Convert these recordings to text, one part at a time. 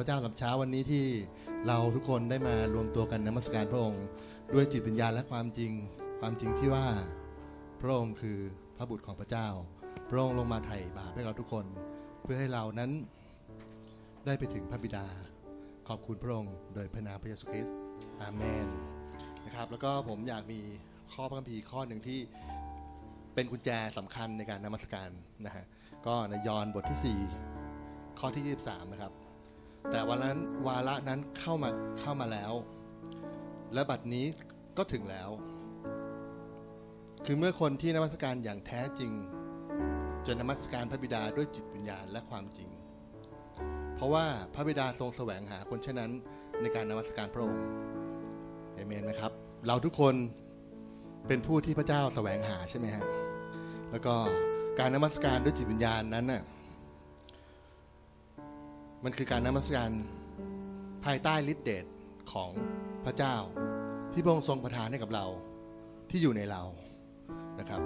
พระเจ้ากับเช้าวันนี้ที่เราทุกคนได้มารวมตัวกันนมัสการพระองค์ ด้วยจิตวิญญาณและความจริงความจริงที่ว่า พระองค์คือพระบุตรของพระเจ้า พระองค์ลงมาไถ่บาปให้เราทุกคน เพื่อให้เรานั้นได้ไปถึงพระบิดา ขอบคุณพระองค์ โดยพระนามพระเยซูคริสต์อาเมนนะครับ แล้วก็ผมอยากมีข้อพระคัมภีร์ข้อหนึ่งที่เป็นกุญแจสำคัญในการนมัสการนะฮะก็ในยอห์นบทที่ 4 ข้อที่ 23 นะครับ แต่วันนั้นวาระนั้นเข้ามาเข้ามาแล้ว และบัดนี้ก็ถึงแล้ว คือเมื่อคนที่นมัสการอย่างแท้จริงจะนมัสการพระบิดาด้วยจิตวิญญาณและความจริง เพราะว่าพระบิดาทรงแสวงหาคนเช่นนั้นในการนมัสการพระองค์เอเมนไหมครับ เราทุกคนเป็นผู้ที่พระเจ้าแสวงหาใช่ไหมฮะแล้วก็การนมัสการด้วยจิตวิญญาณนั้นน่ะ มันคือการนมัสการภายใต้ฤทธิเดชของพระเจ้า ที่พระองค์ทรงประทานให้กับเราที่อยู่ในเรานะครับ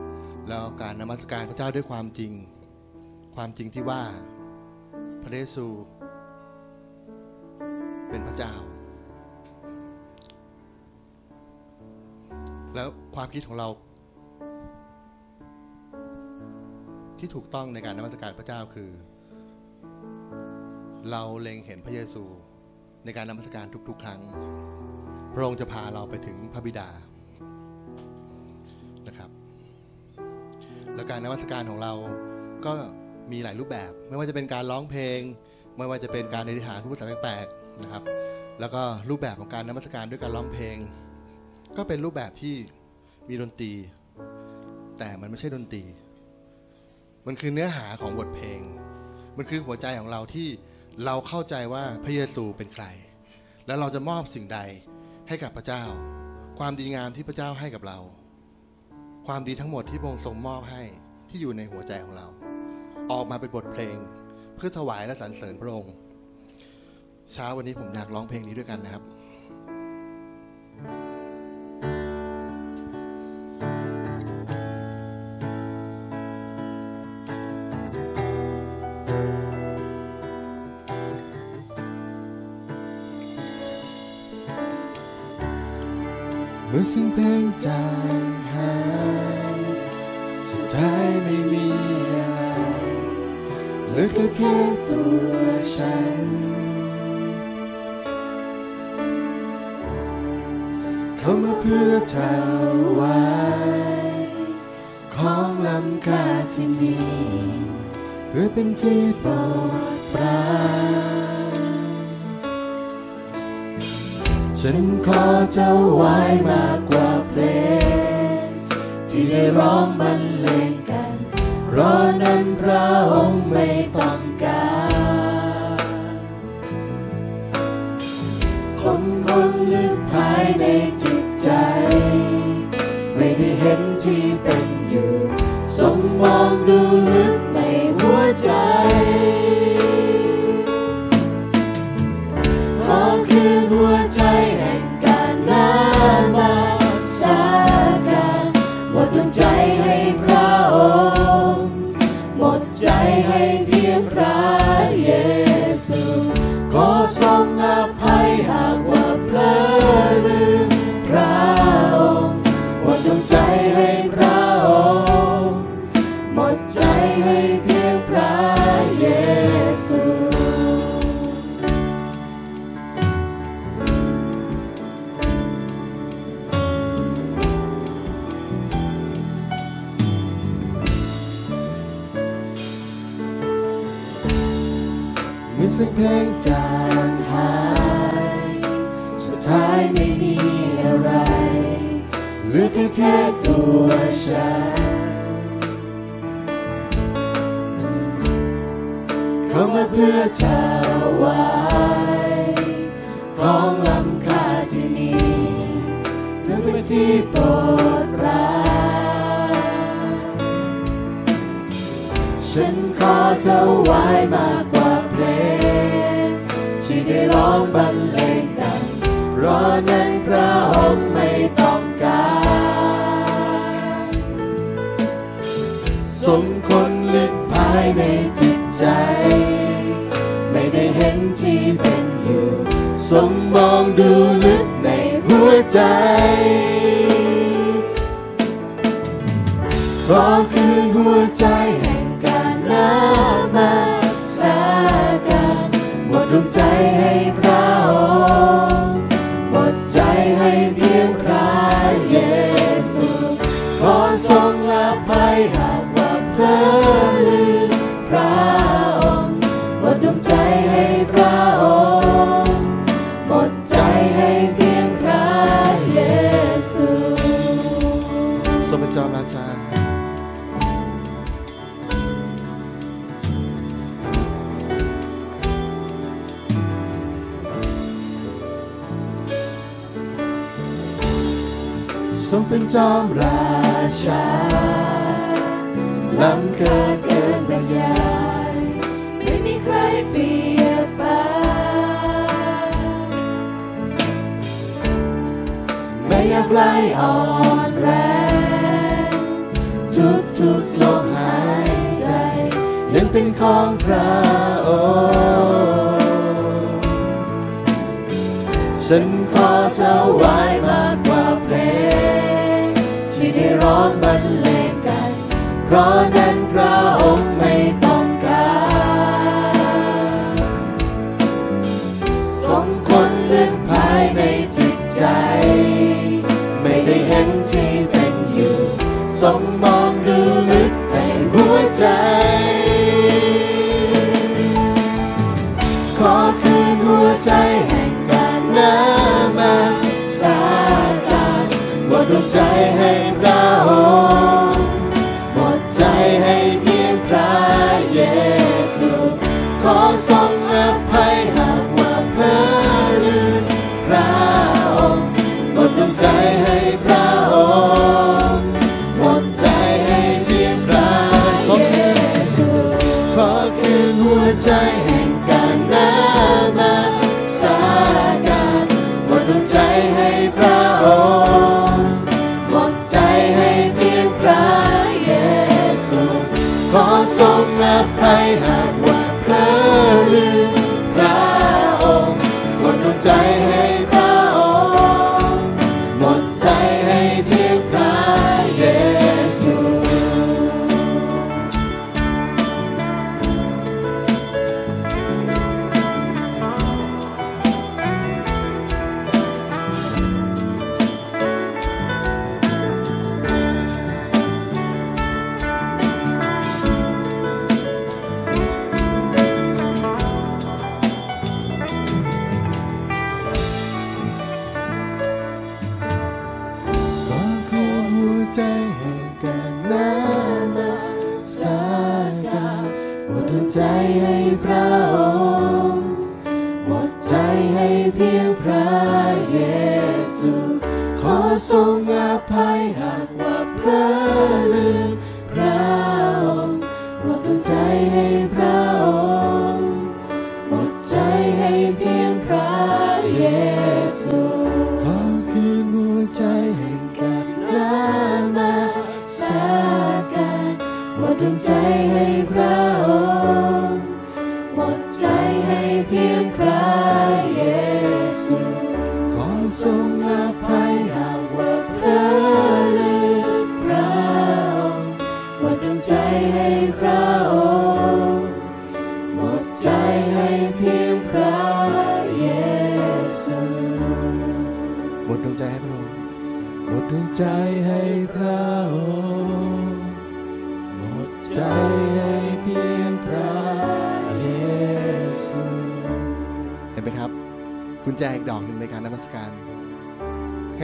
แล้วการนมัสการพระเจ้าด้วยความจริง ความจริงที่ว่าพระเยซู เป็นพระเจ้า แล้วความคิดของเรา ที่ถูกต้องในการนมัสการพระเจ้าคือ เราเล็งเห็นพระเยซูในการนมัสการทุก ๆ ครั้ง พระองค์จะพาเราไปถึงพระบิดานะครับ แล้วการนมัสการของเราก็มีหลายรูปแบบ ไม่ว่าจะเป็นการร้องเพลง ไม่ว่าจะเป็นการอธิษฐานพูดภาษาแปลกๆนะครับ แล้วก็รูปแบบของการนมัสการด้วยการร้องเพลง ก็เป็นรูปแบบที่มีดนตรี แต่มันไม่ใช่ดนตรี มันคือเนื้อหาของบทเพลง มันคือหัวใจของเราที่ เราเข้าใจว่าพระเยซูเป็นใคร และเราจะมอบสิ่งใดให้กับพระเจ้า ความดีงามที่พระเจ้าให้กับเรา ความดีทั้งหมดที่พระองค์ทรงมอบให้ที่อยู่ในหัวใจของเรา ออกมาเป็นบทเพลง เพื่อถวายและสรรเสริญพระองค์เช้าวันนี้ผมอยากร้องเพลงนี้ด้วยกันนะครับ สิ่งเพลงใจหายสุดท้ายไม่มีอะไรเหลือแค่เพียงตัวฉัน เข้ามาเพื่อถวายของล้ำค่าที่มีเพื่อเป็นที่ปรด ขอจะไว้มากกว่าเพลง ที่ได้ร้องบรรเลงกัน เพราะนั้นพระองค์ไม่ต้องการสมคนลึกภายในจิตใจ ไม่ได้เห็นที่เป็นอยู่สมมองดูลึกในหัวใจขอคืนหัวใจ ค่แค่ตัวฉันเข้ามาเพื่อถวายของล้ำค่าที่มีเพื่อเป็นที่โปรดปรานฉันขอเธอไว้มากกว่าเพลง ที่ได้ร้องบรรเลงกันเพราะนั้นพระองค์ มองดูลึกในหัวใจ ขอคืนหัวใจ มราชาล้ำเกินเกินบรรยายไม่มีใครเปรียบปไม่อยากไรอ่อนแรงทุกทุกลมหายใจ ยังเป็นของพระองค์ฉันขอเธอไว้มา ร้องบรรเลงกัน เพราะนั้นพระองค์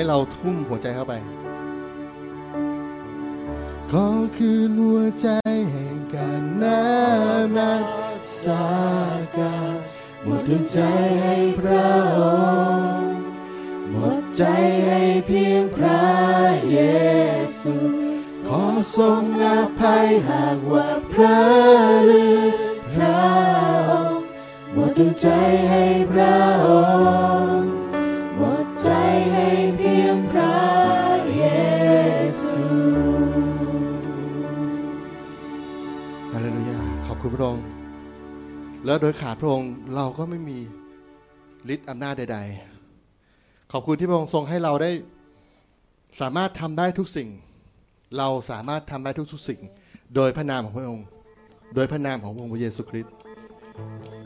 ให้เราทุ่มหัวใจเข้าไป ขอคืนหัวใจแห่งการนามัสกาหมดดวงใจให้พระองค์หมดใจให้เพียงพระเยซู ขอทรงอภัยหากว่าพระลือพระองค์หมดดวงใจให้พระองค์ แล้วโดยขาดพระองค์เราก็ไม่มีฤทธิ์อำนาจใด ๆ ขอบคุณที่พระองค์ทรงให้เราได้สามารถทำได้ทุกสิ่ง เราสามารถทำได้ทุกๆสิ่ง โดยพระนามของพระองค์ โดยพระนามขององค์พระเยซูคริสต์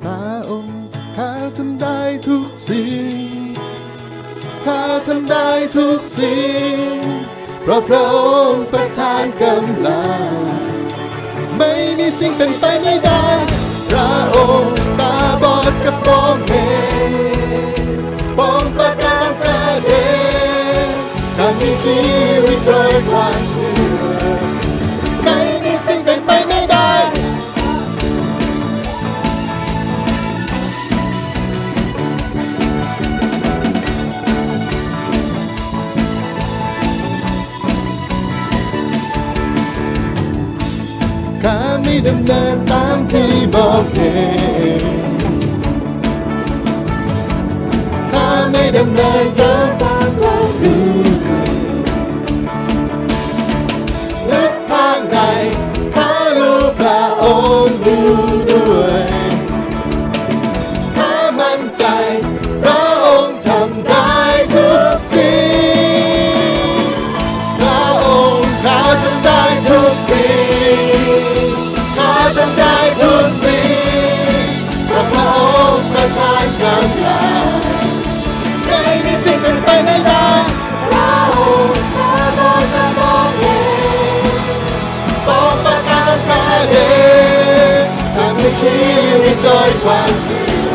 พระองค์ข้าทำได้ทุกสิ่งข้าทำได้ทุกสิ่ง เพราะพระองค์ประทานกำลัง ไม่มีสิ่งเป็นไปไม่ได้ ระองค์ตาบอดกับมองเห็นปองประการประเดชการมีชีวิตโดยความเชื่อ ดำเนินตามที่บอกเองข้าไม่ดำเนินเกินตา ยความเชื่อ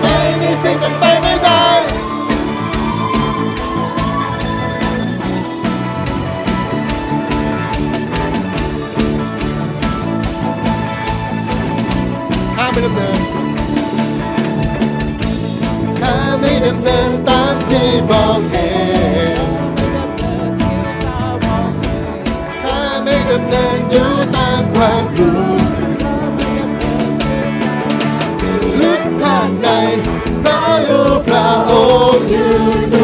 ไม่มีสิ่งเป็นไปไม่ได้ข้าไม่ดำเนินข้าไม่ดำเนินตามที่บอกเองข้าไม่ดำเนินอยู่ตามความรู้ ระ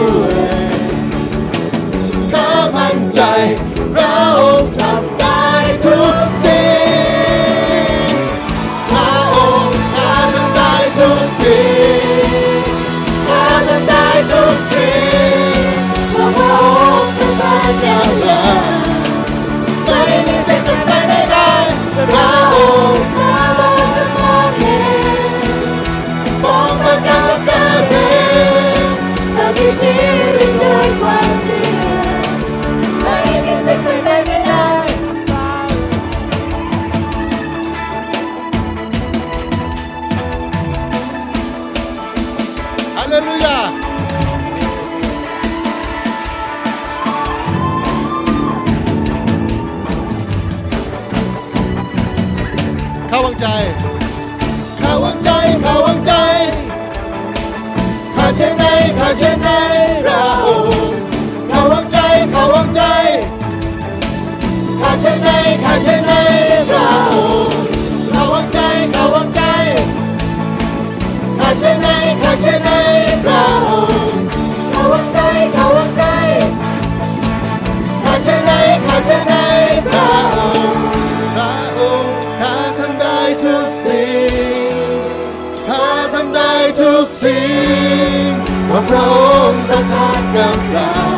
พราะพระองค์ประทานกำลัง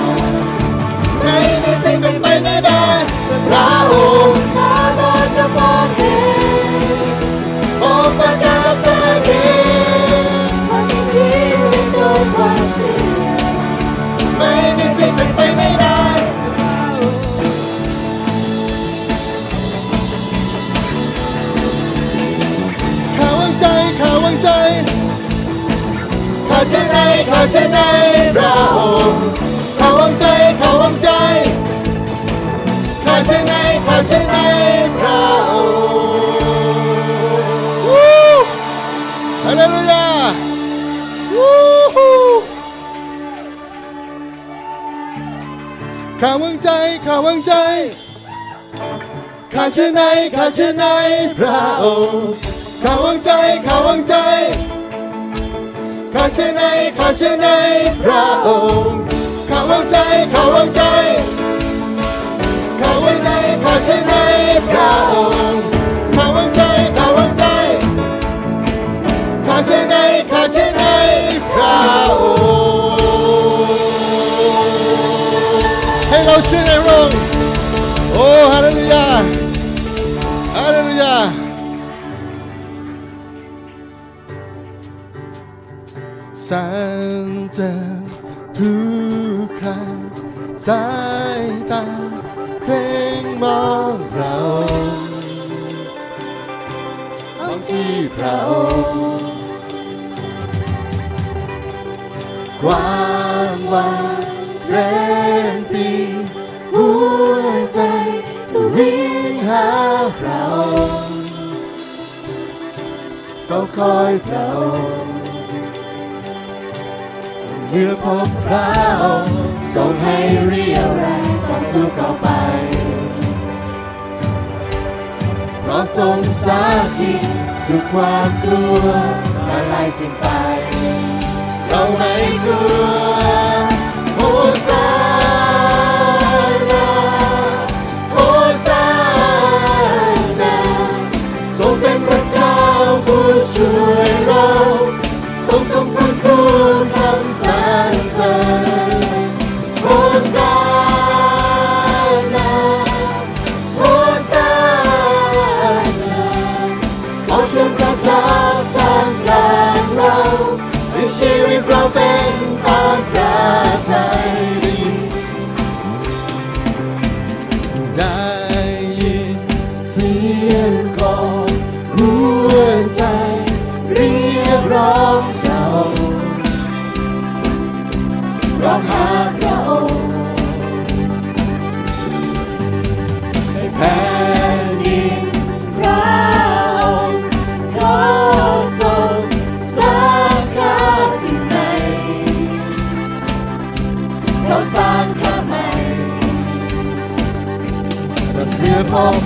ไม่มีสิ่งเป็นไปไม่ได้พระองค์ข้าบอดจะมองเห็นโอ้ประกาศประเดียทำให้ชีวิตโดยความเชื่อไม่มีสิ่งเป็นไปไม่ได้าเช่นไหนข้าเช่นไหนเราข้าวางใจข้าวางใจข้าเช่นไหนข้าเช่นไหนเราวู้ฮาเลลูยาวู้ฮู้ข้าวางใจข้าวางใจข้าเช่นไหนข้าเช่นไหนพระองค์ข้าวางใจข้าวางใจ ข้าเชื่อในข้าเชื่อในพระองค์ข้าวางใจข้าวางใจข้าไว้ในข้าเชื่อในพระองค์ข้าวางใจข้าวางใจข้าเชื่อในข้าเชื่อในพระองค์ให้เราเชื่อในพระองค์โอ้ฮาเลลูยา สางจากทุกคราสายตาเพ่งมองเรามองที่พระความหวังเร่งปีหัวใจจะวิ่งหาเราเฝ้าคอยเรา เมื่อพบพระองค์ทรงให้เรียวแรงต่อสู้เข้าไปเพราะทรงสาธิตทุกความกลัวละลายสิ้นไป เราไม่กลัวโอ้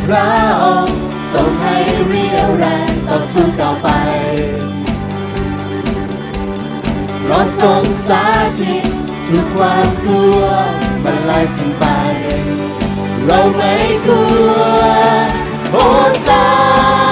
พระองค์ทรงให้เรียวแรงต่อสู้ต่อไปเพราะทรงสาธิตทุกความกลัวมันลายสิ้นไป เราไม่กลัวโอซา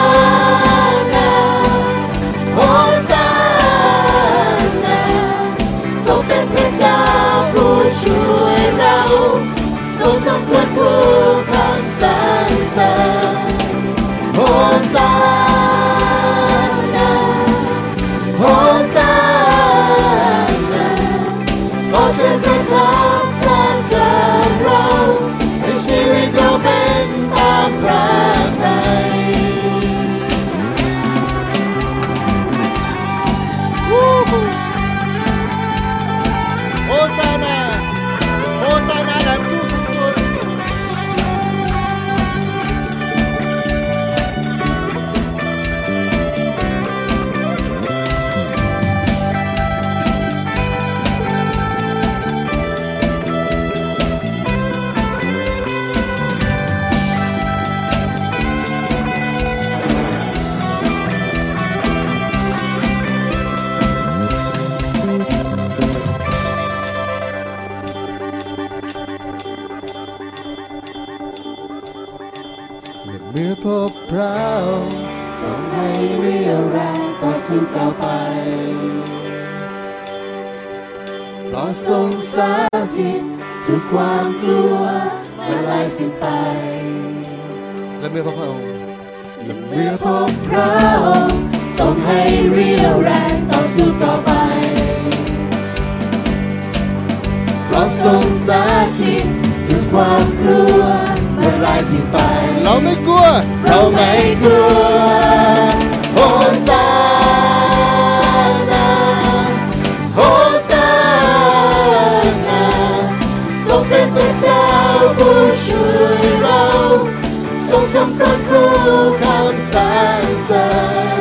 som kau ku kan sang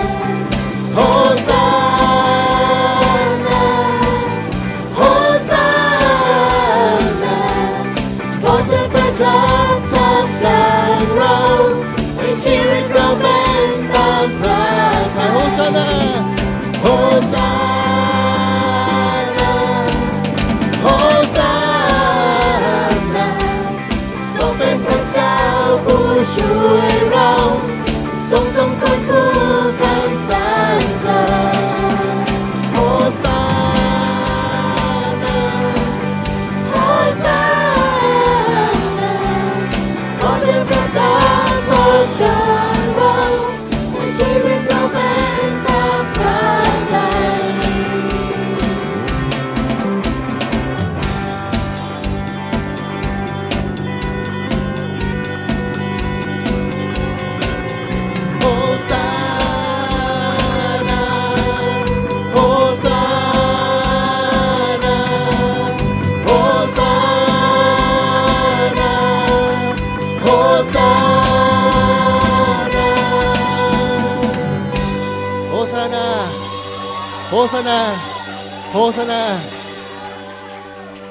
โฮสนา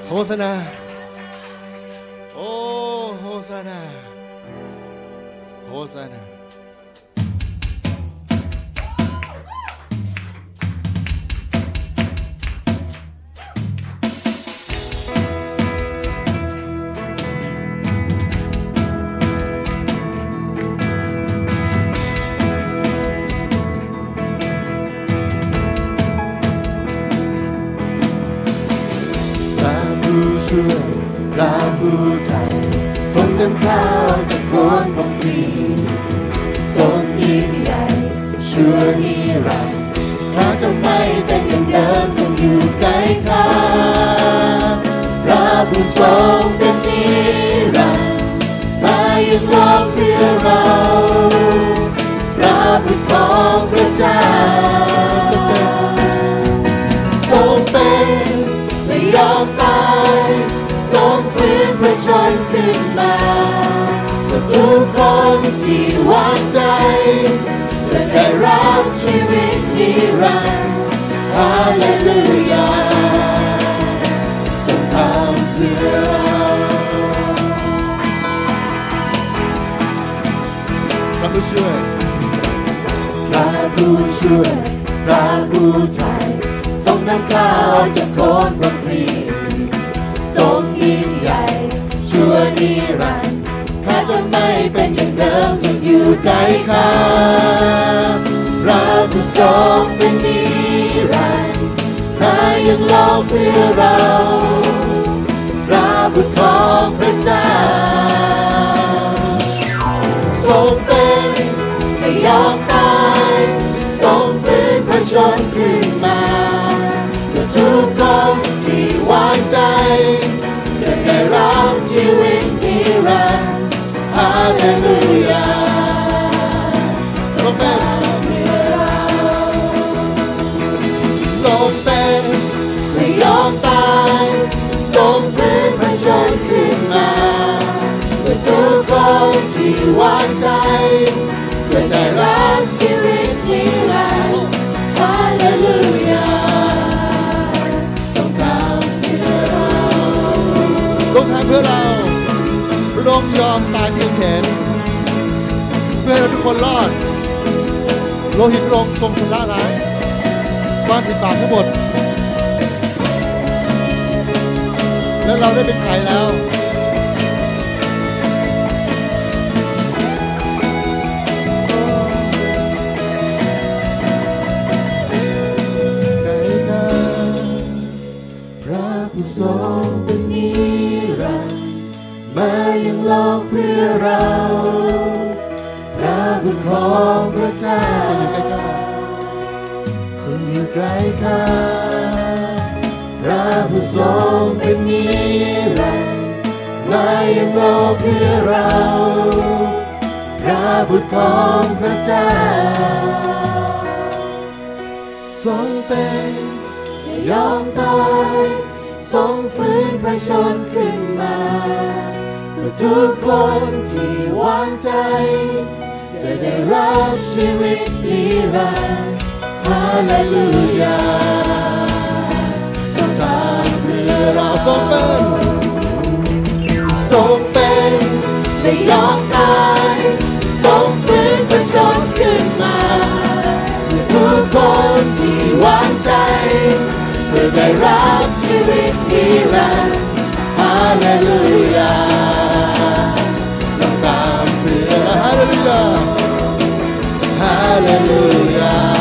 โอ้ นำข้าจากโคนของพรีทรงยิ่งใหญ่ชั่วนิรันดร์ข้าจะไม่เป็นอย่างเดิมทรงอยู่ใกล้ข้าพระผู้ทรงเป็นนิรันดร์มายังรอเพื่อเราพระผู้ของพระเจ้า ทรงฟื้นพระชนขึ้นมาเพื่อทุกคนที่วางใจจะได้รับชีวิตนิรันดร์ฮาเลลูยาทรงทำเพื่อเราพระผู้ช่วยพระผู้ช่วยพระผู้ไทยทรงนำข้าวจากโคนพระ นิรันดร์ข้าจะไม่เป็นอย่างเดิมทรงอยู่ใกล้ข้าพระผู้ทรงเป็นนิรันดร์มายังรอเพื่อเราพระผู้ของพระเจ้าทรงเป็นไม่ยอมตายทรงฟื้นพระชนขึ้นมาเพื่อทุกคนที่วางใจ จะได้รับชี พื่อเราพระองค์ยอมตายเพียงแขนเพื่อให้เราทุกคนรอด โลหิตพรองทรงชำระล้างความผิดบาปทั้งหมด แล้วเราได้เป็นไทยแล้วใกล้กันพระผู้ทรง ลกเพื่อเรา พระบุตรของพระเจ้าทรงอยู่ใกล้ๆทรงอยู่ใกล้ข้าพระผู้ทรงเป็นนิรันดร์มายังโลกเพื่อเรา พระบุตรของพระเจ้า ทรงเป็นยอมตายทรงฟื้นพระชนขึ้นมา พื่อทุกคนที่วางใจ จะได้รับชีวิตนิรันดร์ฮาเลลูยาทรงทำเพื่อเราทรงเป็นทรงเป็นไม่ยอมตายทรงฟื้นพระชนขึ้นมาเพื่อทุกคนที่วางใจจะได้รับชีวิตนิรันดร์ฮ พื่อ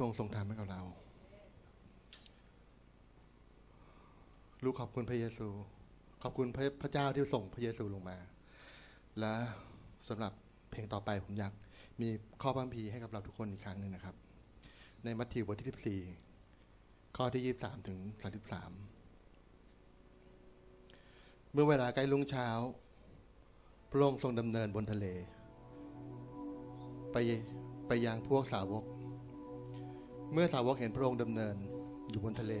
พระองค์ทรงทำให้กับเรา ลูกขอบคุณพระเยซู ขอบคุณพระพระเจ้าที่ส่งพระเยซูลงมา และสำหรับเพลงต่อไปผมอยากมีข้อพัมภีให้กับเราทุกคนอีกครั้งหนึ่งนะครับ ในมัทธิวบทที่ 14 ข้อที่ 23 ถึง 33 เมื่อเวลาใกล้รุ่งเช้า พระองค์ทรงดำเนินบนทะเล ไปไปยังพวกสาวก เมื่อสาวกเห็นพระองค์ดำเนินอยู่บนทะเล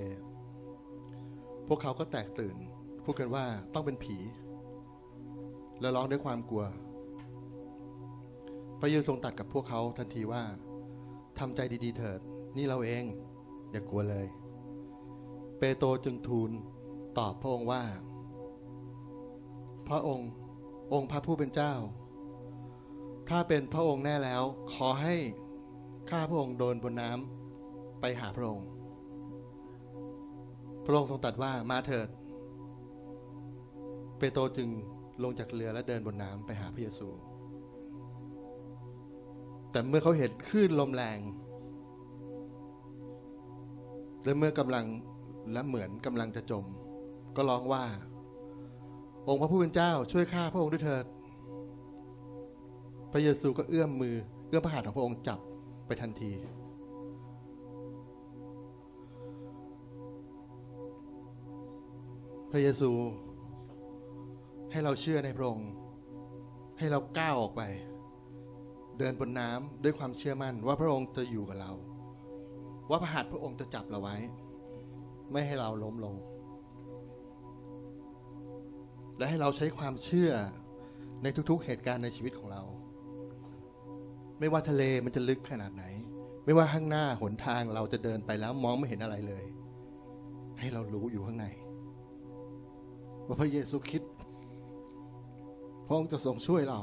พวกเขาก็แตกตื่น พูดกันว่าต้องเป็นผี และร้องด้วยความกลัว พระเยซูทรงตัดกับพวกเขาทันทีว่าทำใจดีๆเถิด นี่เราเอง อย่ากกลัวเลย เปโตรจึงทูลตอบพระองค์ว่า พระองค์องค์พระผู้เป็นเจ้า ถ้าเป็นพระองค์แน่แล้ว ขอให้ข้าพระองค์โดนบนน้ำ ไปหาพระองค์ พระองค์ทรงตรัสว่ามาเถิด เปโตรจึงลงจากเรือและเดินบนน้ำไปหาพระเยซู แต่เมื่อเขาเห็นคลื่นลมแรง และเมื่อกำลังและเหมือนกำลังจะจม ก็ร้องว่า องค์พระผู้เป็นเจ้าช่วยข้าพระองค์ด้วยเถิด พระเยซูก็เอื้อมมือเอื้อมพระหัตถ์ของพระองค์จับไปทันที พระเยซู ให้เราเชื่อในพระองค์ ให้เราก้าวออกไป เดินบนน้ำด้วยความเชื่อมั่นว่าพระองค์จะอยู่กับเรา ว่าพระหัตถ์พระองค์จะจับเราไว้ ไม่ให้เราล้มลง และให้เราใช้ความเชื่อในทุกๆ เหตุการณ์ในชีวิตของเรา ไม่ว่าทะเลมันจะลึกขนาดไหน ไม่ว่าข้างหน้าหนทางเราจะเดินไปแล้วมองไม่เห็นอะไรเลย ให้เรารู้อยู่ข้างใน ว่าพระเยซูคริดพระองค์จะทรงช่วยเรา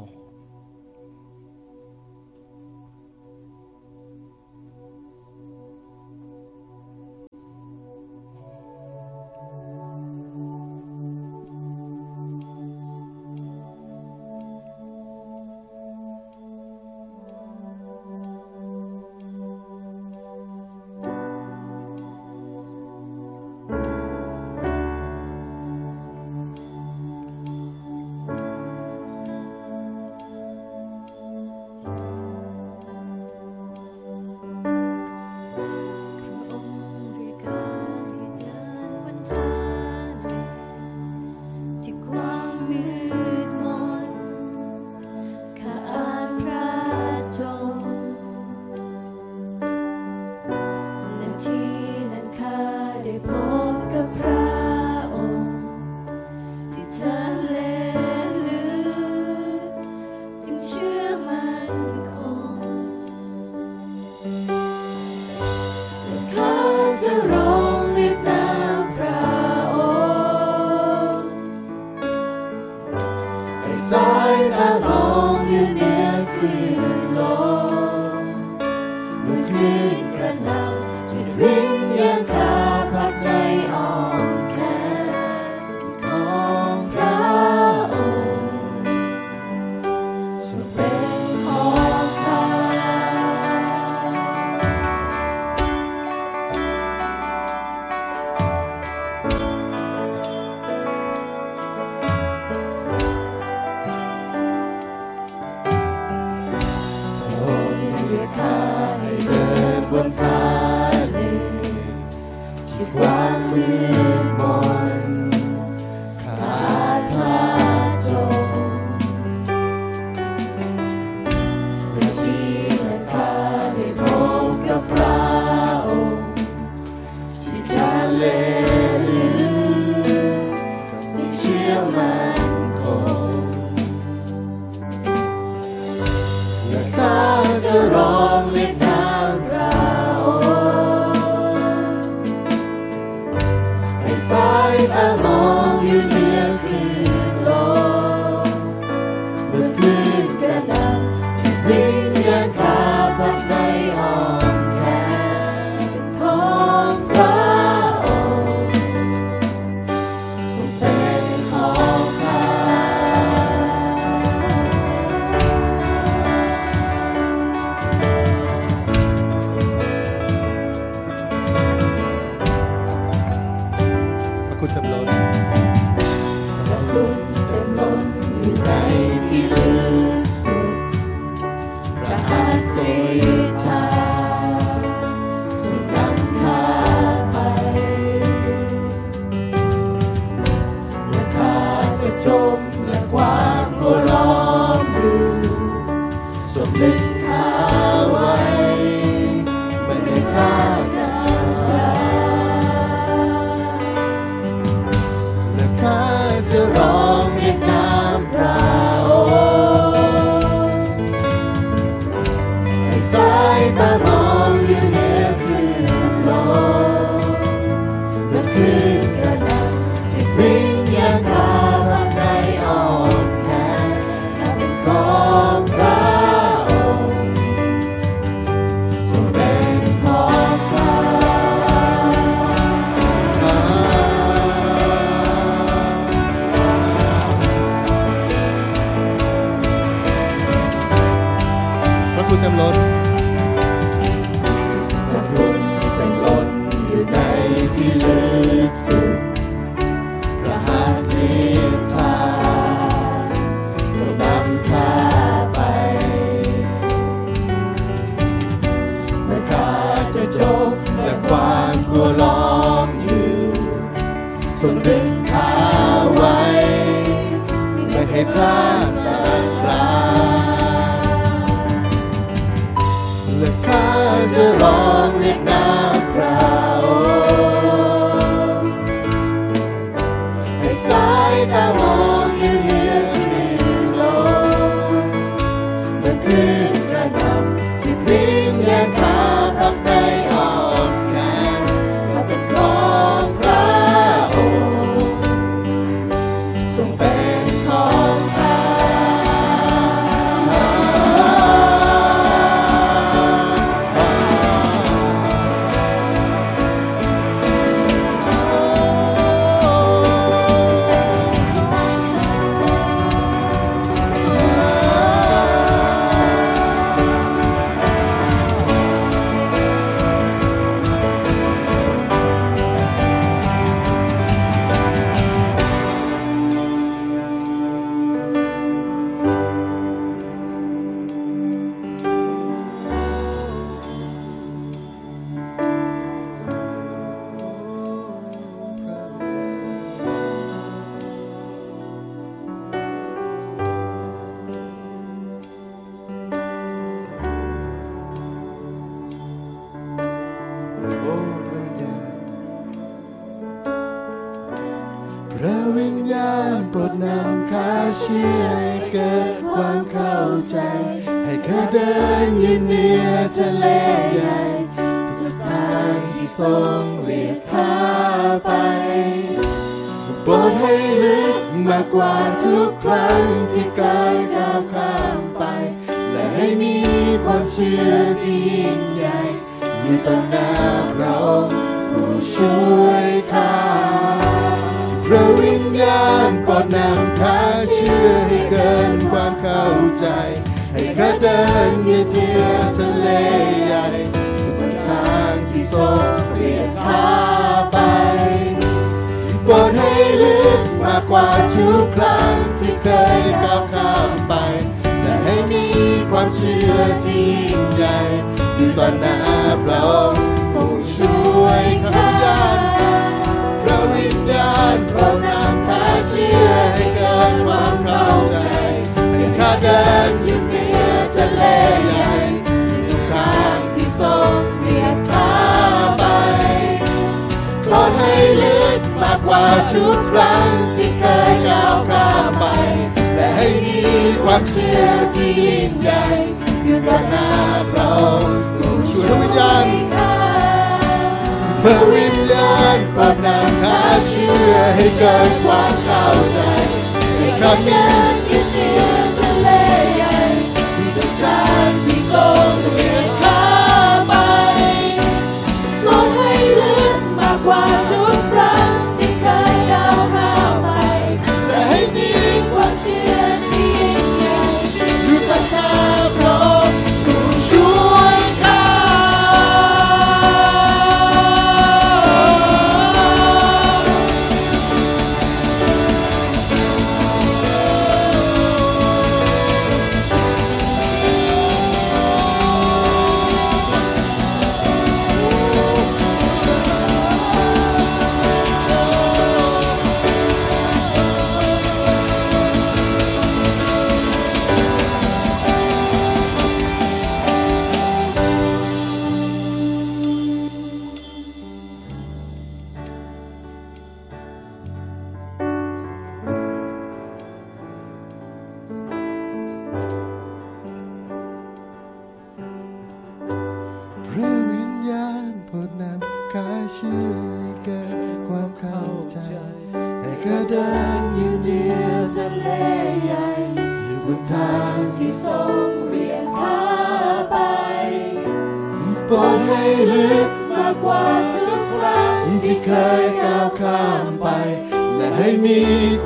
ที่กว้ you. างที่เคยก้าวข้ามไป และให้มีความเชื่อที่ยิ่งใหญ่อยู่ต่อหน้าเราผู้ช่วยวิญญาณเพื่อวิญญาณโปรดนำข้าเชื่อให้เกิดความเข้าใจในครั้งนี้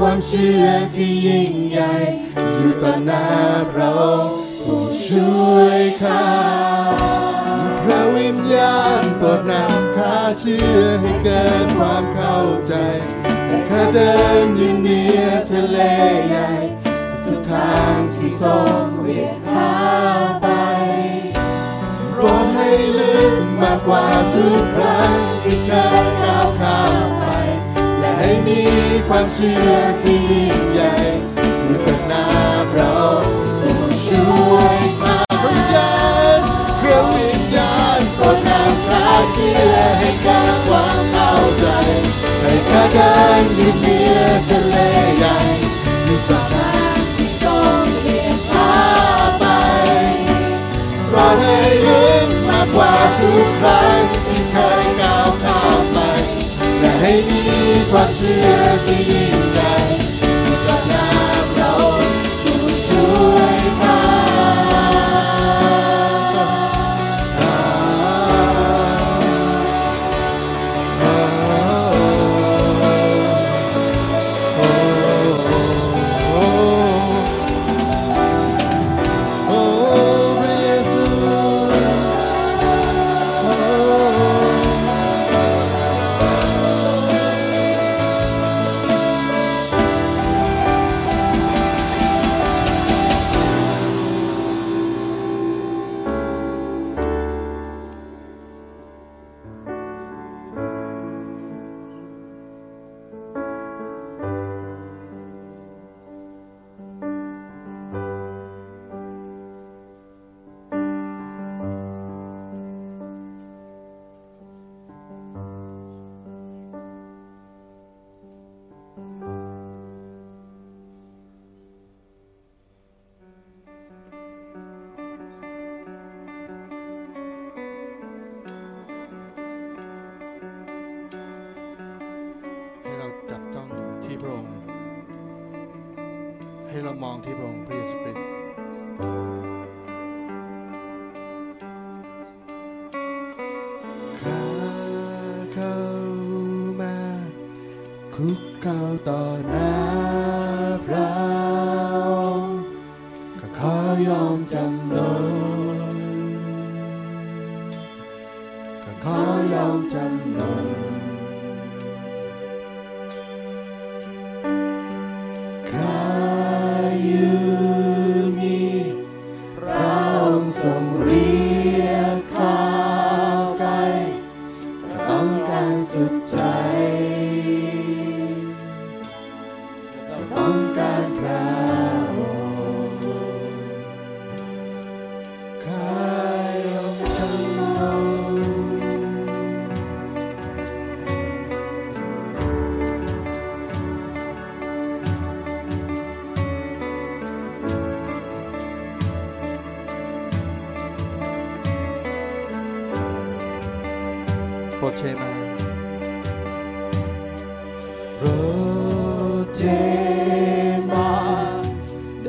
ความเชื่อที่ยิ่งใหญ่ อยู่ต่อหน้าพระองค์ผู้ช่วยข้าพระวิญญาณโปรดนำข้าเชื่อให้เกินความเข้าใจให้ข้าเดินอยู่เหนือทะเลใหญ่ทุกทางที่ทรงเรียกข้าไปโปรดให้ลึกมากกว่าทุกครั้งที่เคยก้าวข้าม ให้มีความเชื่อที่ยิ่งใหญ่อยู่กับหน้าพระผู้ช่วยข้าวิญญาณพระวิญญาณโปรดนำข้าเชื่อให้เกิดความเข้าใจให้ข้าเดินยู่เหนือทะเลใหญ่อยู่ต่อหน้าที่ทรงเรียกข้าไปรอให้ลึกมากกว่าทุกครั้งที่เคยก้าวข้ามไปและให้มี ความเชื่ มองที่พระองค์พระเยซู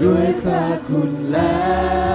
ด้วยพระคุณแล้ว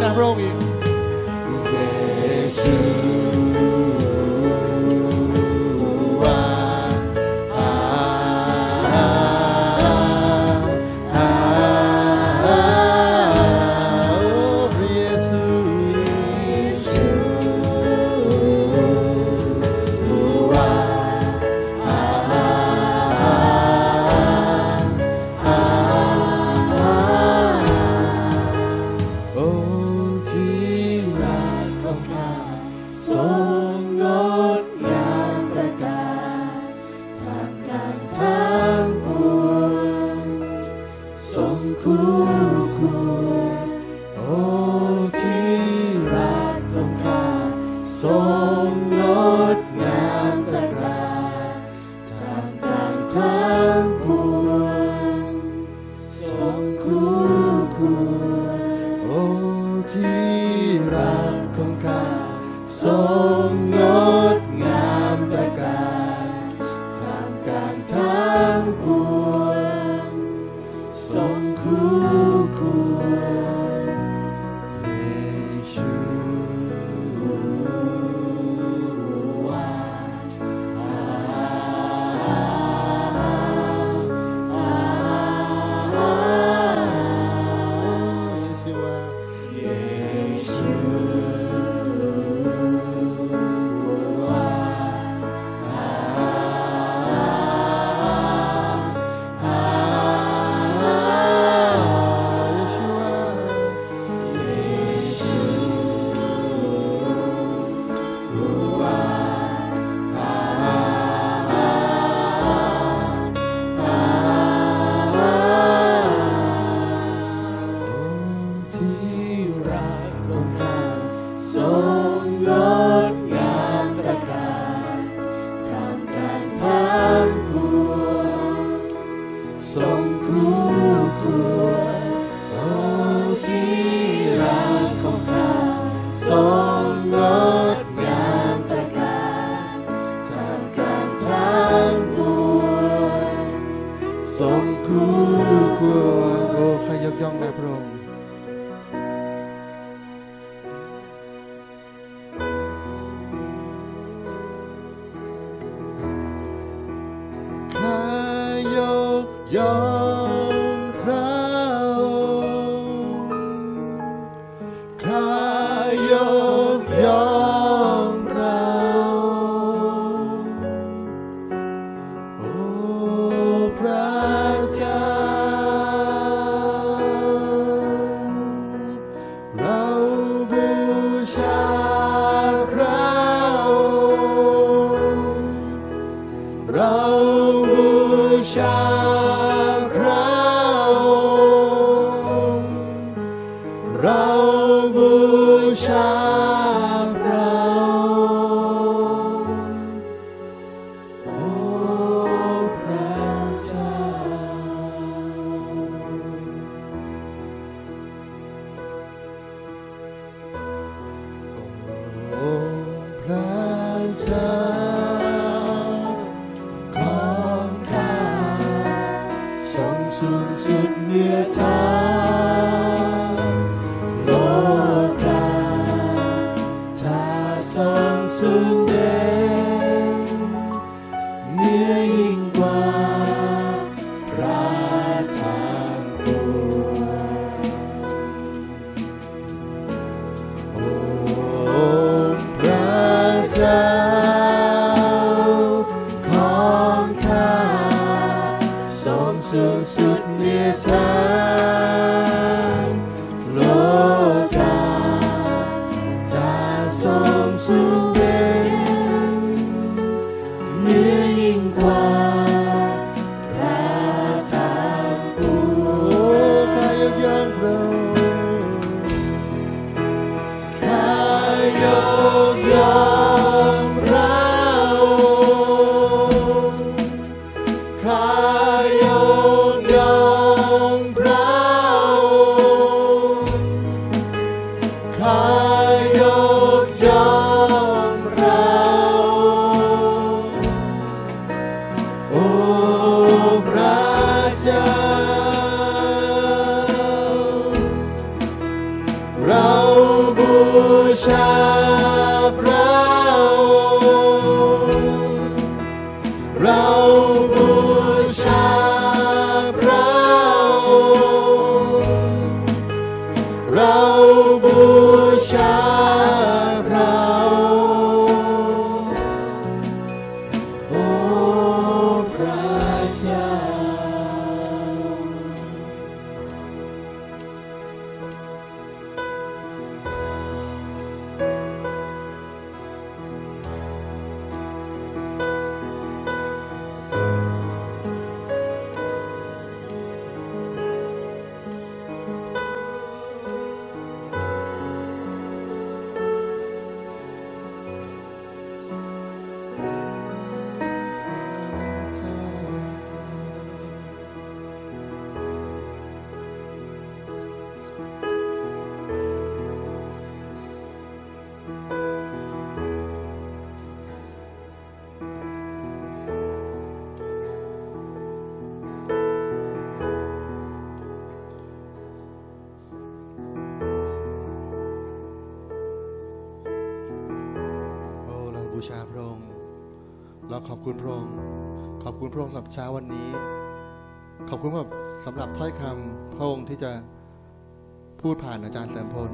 เรี เย shine. เช้าวันนี้ ขอบคุณแบบสำหรับถ้อยคำพระองค์ที่จะพูดผ่านอาจารย์แสมพล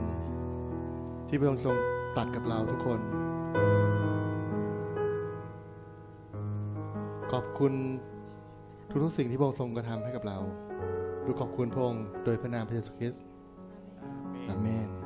ที่พระองค์ทรงตัดกับเราทุกคน ขอบคุณทุกๆสิ่งที่พระองค์ทรงกระทำให้กับเราดูขอบคุณพระองค์โดยพระนามพระเยซูคริสต์อาเมน